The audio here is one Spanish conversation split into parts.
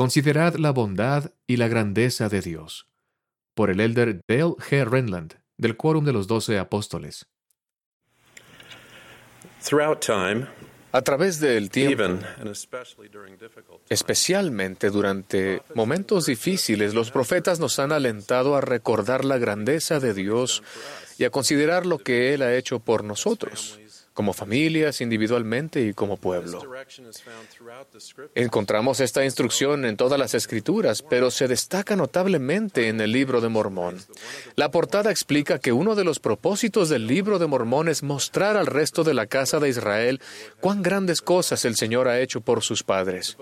Considerad la bondad y la grandeza de Dios. Por el elder Dale G. Renland, del Quórum de los Doce Apóstoles. A través del tiempo, especialmente durante momentos difíciles, los profetas nos han alentado a recordar la grandeza de Dios y a considerar lo que Él ha hecho por nosotros como familias, individualmente y como pueblo. Encontramos esta instrucción en todas las escrituras, pero se destaca notablemente en el libro de Mormón. La portada explica que uno de los propósitos del libro de Mormón es mostrar al resto de la casa de Israel cuán grandes cosas el Señor ha hecho por sus padres.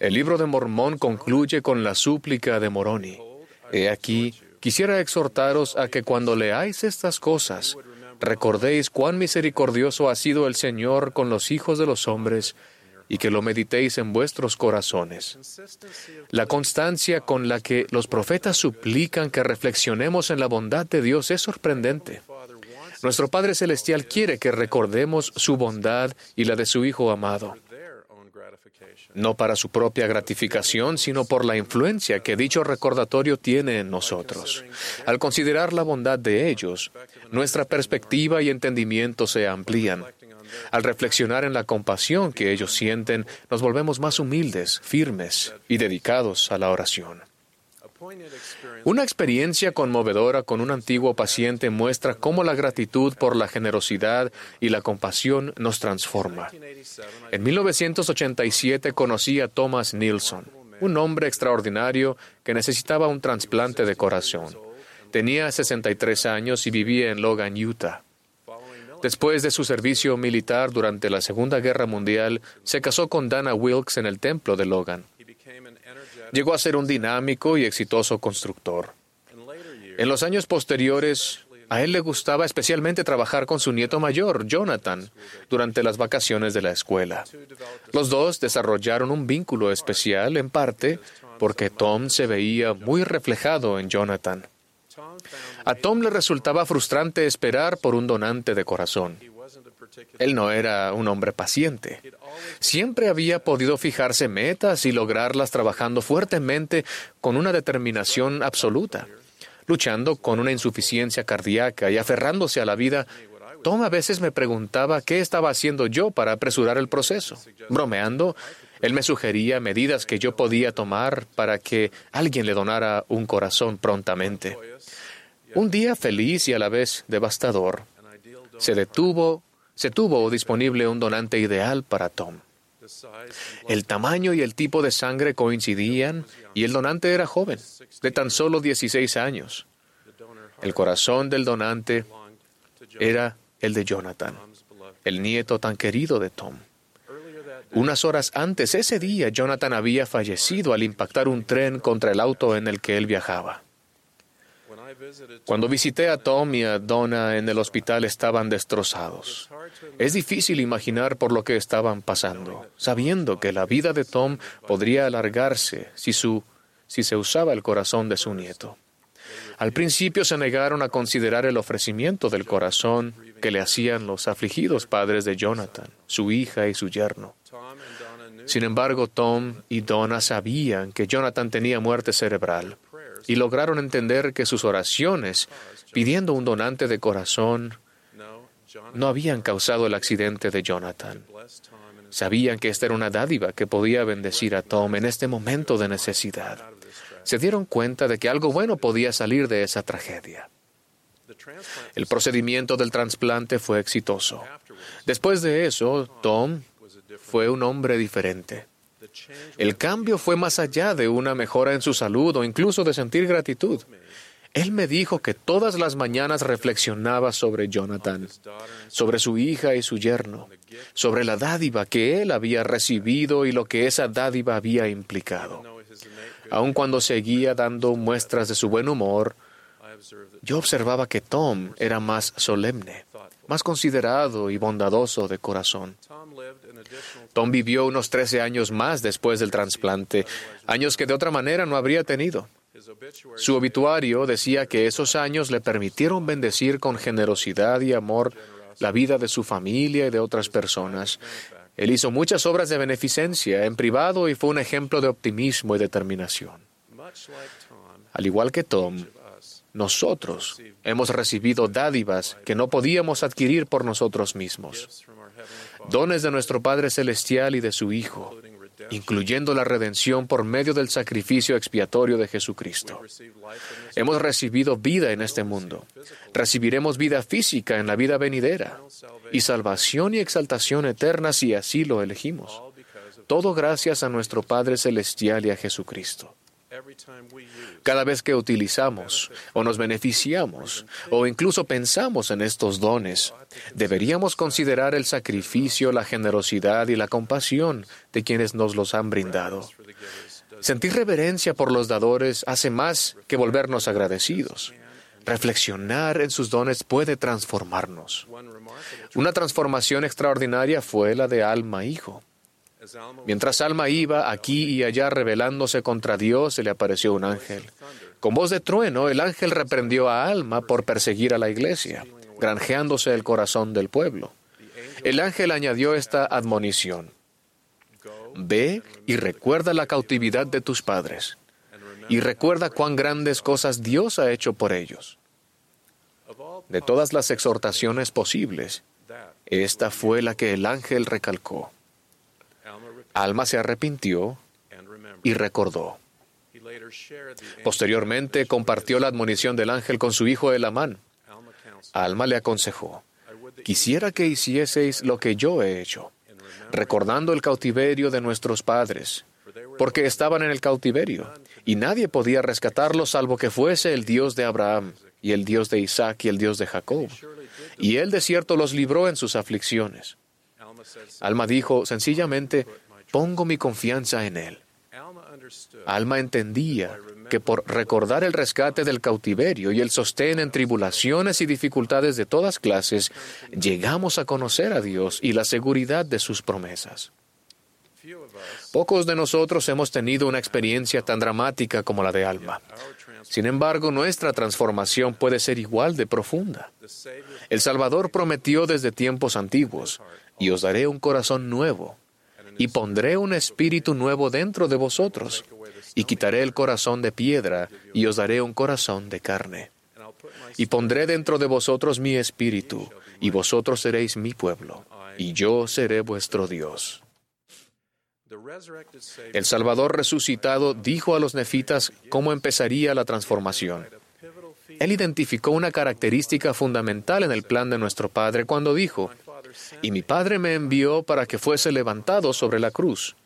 El libro de Mormón concluye con la súplica de Moroni. He aquí, quisiera exhortaros a que cuando leáis estas cosas, recordéis cuán misericordioso ha sido el Señor con los hijos de los hombres y que lo meditéis en vuestros corazones. La constancia con la que los profetas suplican que reflexionemos en la bondad de Dios es sorprendente. Nuestro Padre Celestial quiere que recordemos su bondad y la de su Hijo amado no para su propia gratificación, sino por la influencia que dicho recordatorio tiene en nosotros. Al considerar la bondad de ellos, nuestra perspectiva y entendimiento se amplían. Al reflexionar en la compasión que ellos sienten, nos volvemos más humildes, firmes y dedicados a la oración. Una experiencia conmovedora con un antiguo paciente muestra cómo la gratitud por la generosidad y la compasión nos transforma. En 1987 conocí a Thomas Nilsson, un hombre extraordinario que necesitaba un trasplante de corazón. Tenía 63 años y vivía en Logan, Utah. Después de su servicio militar durante la Segunda Guerra Mundial, se casó con Dana Wilkes en el templo de Logan. Llegó a ser un dinámico y exitoso constructor. En los años posteriores, a él le gustaba especialmente trabajar con su nieto mayor, Jonathan, durante las vacaciones de la escuela. Los dos desarrollaron un vínculo especial, en parte porque Tom se veía muy reflejado en Jonathan. A Tom le resultaba frustrante esperar por un donante de corazón. Él no era un hombre paciente. Siempre había podido fijarse metas y lograrlas trabajando fuertemente con una determinación absoluta. Luchando con una insuficiencia cardíaca y aferrándose a la vida, Tom a veces me preguntaba qué estaba haciendo yo para apresurar el proceso. Bromeando, él me sugería medidas que yo podía tomar para que alguien le donara un corazón prontamente. Un día feliz y a la vez devastador, se detuvo se tuvo disponible un donante ideal para Tom. El tamaño y el tipo de sangre coincidían y el donante era joven, de tan solo 16 años. El corazón del donante era el de Jonathan, el nieto tan querido de Tom. Unas horas antes, ese día, Jonathan había fallecido al impactar un tren contra el auto en el que él viajaba. Cuando visité a Tom y a Donna en el hospital estaban destrozados. Es difícil imaginar por lo que estaban pasando, sabiendo que la vida de Tom podría alargarse si, se usaba el corazón de su nieto. Al principio se negaron a considerar el ofrecimiento del corazón que le hacían los afligidos padres de Jonathan, su hija y su yerno. Sin embargo, Tom y Donna sabían que Jonathan tenía muerte cerebral y lograron entender que sus oraciones pidiendo un donante de corazón no habían causado el accidente de Jonathan. Sabían que esta era una dádiva que podía bendecir a Tom en este momento de necesidad. Se dieron cuenta de que algo bueno podía salir de esa tragedia. El procedimiento del trasplante fue exitoso. Después de eso, Tom fue un hombre diferente. El cambio fue más allá de una mejora en su salud o incluso de sentir gratitud. Él me dijo que todas las mañanas reflexionaba sobre Jonathan, sobre su hija y su yerno, sobre la dádiva que él había recibido y lo que esa dádiva había implicado. Aun cuando seguía dando muestras de su buen humor, yo observaba que Tom era más solemne, más considerado y bondadoso de corazón. Tom vivió unos 13 años más después del trasplante, años que de otra manera no habría tenido. Su obituario decía que esos años le permitieron bendecir con generosidad y amor la vida de su familia y de otras personas, Él hizo muchas obras de beneficencia en privado y fue un ejemplo de optimismo y determinación. Al igual que Tom, nosotros hemos recibido dádivas que no podíamos adquirir por nosotros mismos. Dones de nuestro Padre Celestial y de su Hijo, incluyendo la redención por medio del sacrificio expiatorio de Jesucristo. Hemos recibido vida en este mundo. Recibiremos vida física en la vida venidera y salvación y exaltación eterna si así lo elegimos. Todo gracias a nuestro Padre Celestial y a Jesucristo. Cada vez que utilizamos o nos beneficiamos o incluso pensamos en estos dones, deberíamos considerar el sacrificio, la generosidad y la compasión de quienes nos los han brindado. Sentir reverencia por los dadores hace más que volvernos agradecidos. Reflexionar en sus dones puede transformarnos. Una transformación extraordinaria fue la de Alma Hijo. Mientras Alma iba aquí y allá rebelándose contra Dios, se le apareció un ángel. Con voz de trueno, el ángel reprendió a Alma por perseguir a la iglesia, granjeándose el corazón del pueblo. El ángel añadió esta admonición. Ve y recuerda la cautividad de tus padres, y recuerda cuán grandes cosas Dios ha hecho por ellos. De todas las exhortaciones posibles, esta fue la que el ángel recalcó. Alma se arrepintió y recordó. Posteriormente compartió la admonición del ángel con su hijo Elamán. Alma le aconsejó, quisiera que hicieseis lo que yo he hecho, recordando el cautiverio de nuestros padres, porque estaban en el cautiverio, y nadie podía rescatarlos salvo que fuese el Dios de Abraham, y el Dios de Isaac, y el Dios de Jacob. Y él de cierto los libró en sus aflicciones. Alma dijo sencillamente, pongo mi confianza en Él. Alma entendía que por recordar el rescate del cautiverio y el sostén en tribulaciones y dificultades de todas clases, llegamos a conocer a Dios y la seguridad de sus promesas. Pocos de nosotros hemos tenido una experiencia tan dramática como la de Alma. Sin embargo, nuestra transformación puede ser igual de profunda. El Salvador prometió desde tiempos antiguos, y os daré un corazón nuevo y pondré un espíritu nuevo dentro de vosotros, y quitaré el corazón de piedra, y os daré un corazón de carne. Y pondré dentro de vosotros mi espíritu, y vosotros seréis mi pueblo, y yo seré vuestro Dios. El Salvador resucitado dijo a los nefitas cómo empezaría la transformación. Él identificó una característica fundamental en el plan de nuestro Padre cuando dijo, y mi Padre me envió para que fuese levantado sobre la cruz,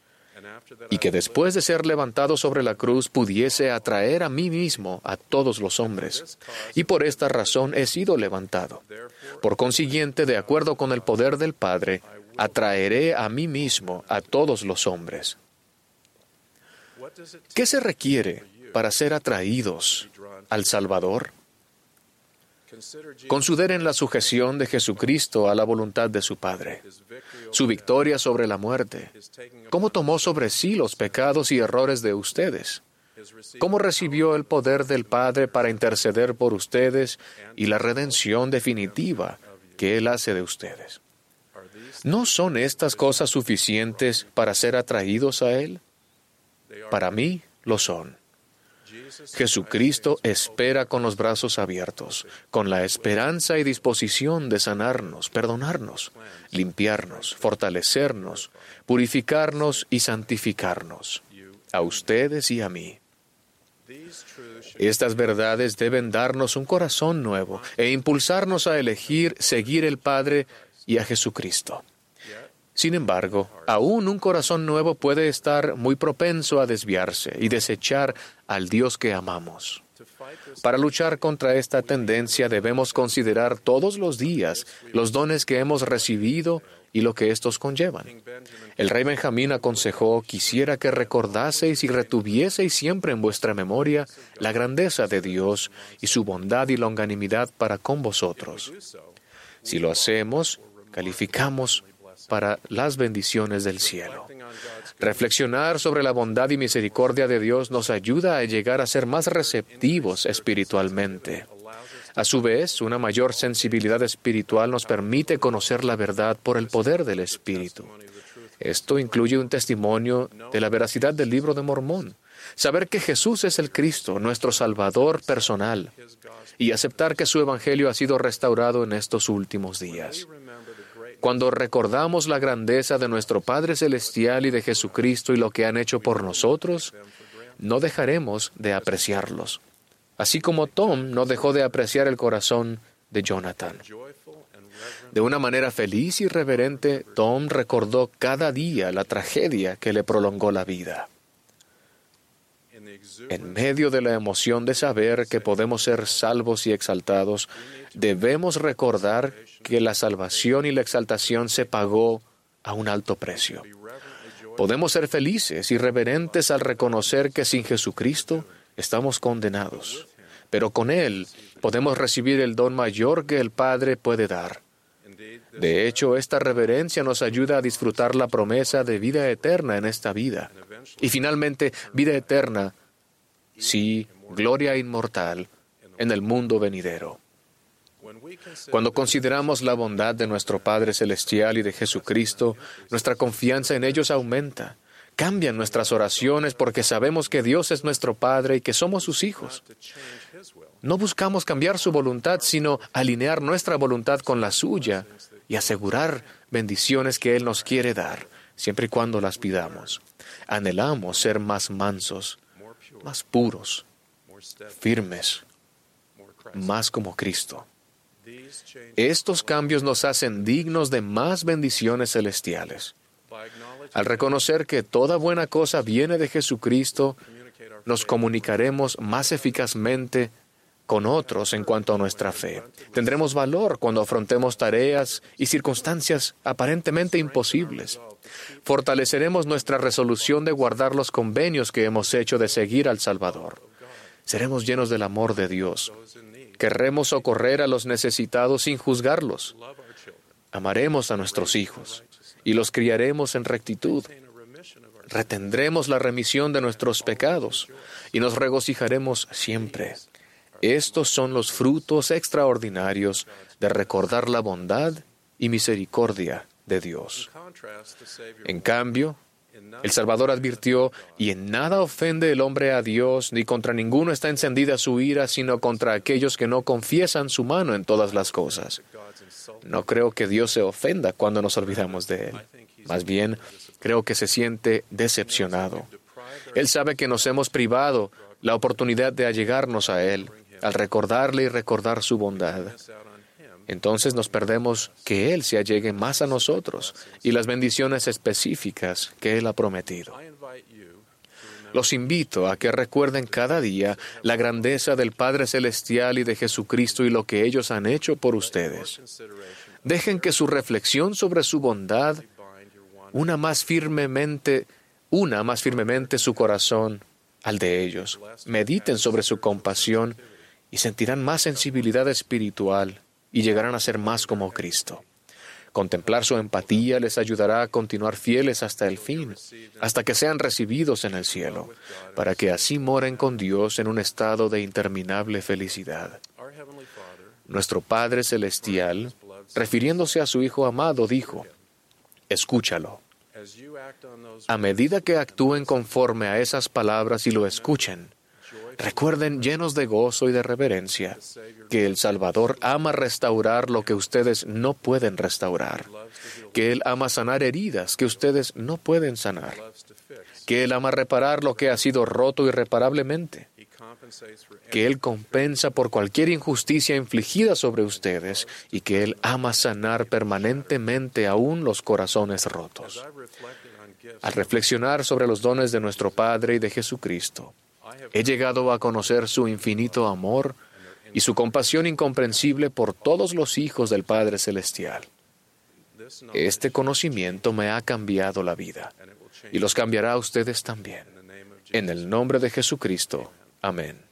y que después de ser levantado sobre la cruz pudiese atraer a mí mismo a todos los hombres. Y por esta razón he sido levantado. Por consiguiente, de acuerdo con el poder del Padre, atraeré a mí mismo a todos los hombres. ¿Qué se requiere para ser atraídos al Salvador? Consideren la sujeción de Jesucristo a la voluntad de su Padre, su victoria sobre la muerte, cómo tomó sobre sí los pecados y errores de ustedes, cómo recibió el poder del Padre para interceder por ustedes y la redención definitiva que Él hace de ustedes. ¿No son estas cosas suficientes para ser atraídos a Él? Para mí lo son. Jesucristo espera con los brazos abiertos, con la esperanza y disposición de sanarnos, perdonarnos, limpiarnos, fortalecernos, purificarnos y santificarnos, a ustedes y a mí. Estas verdades deben darnos un corazón nuevo e impulsarnos a elegir seguir el Padre y a Jesucristo. Sin embargo, aún un corazón nuevo puede estar muy propenso a desviarse y desechar al Dios que amamos. Para luchar contra esta tendencia debemos considerar todos los días los dones que hemos recibido y lo que estos conllevan. El rey Benjamín aconsejó, quisiera que recordaseis y retuvieseis siempre en vuestra memoria la grandeza de Dios y su bondad y longanimidad para con vosotros. Si lo hacemos, calificamos para las bendiciones del cielo. Reflexionar sobre la bondad y misericordia de Dios nos ayuda a llegar a ser más receptivos espiritualmente. A su vez, una mayor sensibilidad espiritual nos permite conocer la verdad por el poder del Espíritu. Esto incluye un testimonio de la veracidad del libro de Mormón, saber que Jesús es el Cristo, nuestro Salvador personal, y aceptar que su Evangelio ha sido restaurado en estos últimos días. Cuando recordamos la grandeza de nuestro Padre Celestial y de Jesucristo y lo que han hecho por nosotros, no dejaremos de apreciarlos, así como Tom no dejó de apreciar el corazón de Jonathan. De una manera feliz y reverente, Tom recordó cada día la tragedia que le prolongó la vida. En medio de la emoción de saber que podemos ser salvos y exaltados, debemos recordar que la salvación y la exaltación se pagó a un alto precio. Podemos ser felices y reverentes al reconocer que sin Jesucristo estamos condenados, pero con Él podemos recibir el don mayor que el Padre puede dar. De hecho, esta reverencia nos ayuda a disfrutar la promesa de vida eterna en esta vida. Y finalmente, vida eterna, sí, gloria inmortal en el mundo venidero. Cuando consideramos la bondad de nuestro Padre Celestial y de Jesucristo, nuestra confianza en ellos aumenta. Cambian nuestras oraciones porque sabemos que Dios es nuestro Padre y que somos sus hijos. No buscamos cambiar su voluntad, sino alinear nuestra voluntad con la suya y asegurar bendiciones que Él nos quiere dar, siempre y cuando las pidamos. Anhelamos ser más mansos, más puros, firmes, más como Cristo. Estos cambios nos hacen dignos de más bendiciones celestiales. Al reconocer que toda buena cosa viene de Jesucristo, nos comunicaremos más eficazmente con otros en cuanto a nuestra fe. Tendremos valor cuando afrontemos tareas y circunstancias aparentemente imposibles. Fortaleceremos nuestra resolución de guardar los convenios que hemos hecho de seguir al Salvador. Seremos llenos del amor de Dios. Querremos socorrer a los necesitados sin juzgarlos. Amaremos a nuestros hijos y los criaremos en rectitud. Retendremos la remisión de nuestros pecados y nos regocijaremos siempre. Estos son los frutos extraordinarios de recordar la bondad y misericordia de Dios. En cambio, el Salvador advirtió, y en nada ofende el hombre a Dios, ni contra ninguno está encendida su ira, sino contra aquellos que no confiesan su mano en todas las cosas. No creo que Dios se ofenda cuando nos olvidamos de Él. Más bien, creo que se siente decepcionado. Él sabe que nos hemos privado la oportunidad de allegarnos a Él al recordarle y recordar su bondad. Entonces nos perdemos que Él se allegue más a nosotros y las bendiciones específicas que Él ha prometido. Los invito a que recuerden cada día la grandeza del Padre Celestial y de Jesucristo y lo que ellos han hecho por ustedes. Dejen que su reflexión sobre su bondad una más firmemente, una más firmemente su corazón al de ellos. Mediten sobre su compasión y sentirán más sensibilidad espiritual y llegarán a ser más como Cristo. Contemplar su empatía les ayudará a continuar fieles hasta el fin, hasta que sean recibidos en el cielo, para que así moren con Dios en un estado de interminable felicidad. Nuestro Padre Celestial, refiriéndose a su Hijo amado, dijo, Escúchalo. A medida que actúen conforme a esas palabras y lo escuchen, Recuerden llenos de gozo y de reverencia que el Salvador ama restaurar lo que ustedes no pueden restaurar, que Él ama sanar heridas que ustedes no pueden sanar, que Él ama reparar lo que ha sido roto irreparablemente, que Él compensa por cualquier injusticia infligida sobre ustedes y que Él ama sanar permanentemente aún los corazones rotos. Al reflexionar sobre los dones de nuestro Padre y de Jesucristo, He llegado a conocer su infinito amor y su compasión incomprensible por todos los hijos del Padre Celestial. Este conocimiento me ha cambiado la vida y los cambiará a ustedes también. En el nombre de Jesucristo. Amén.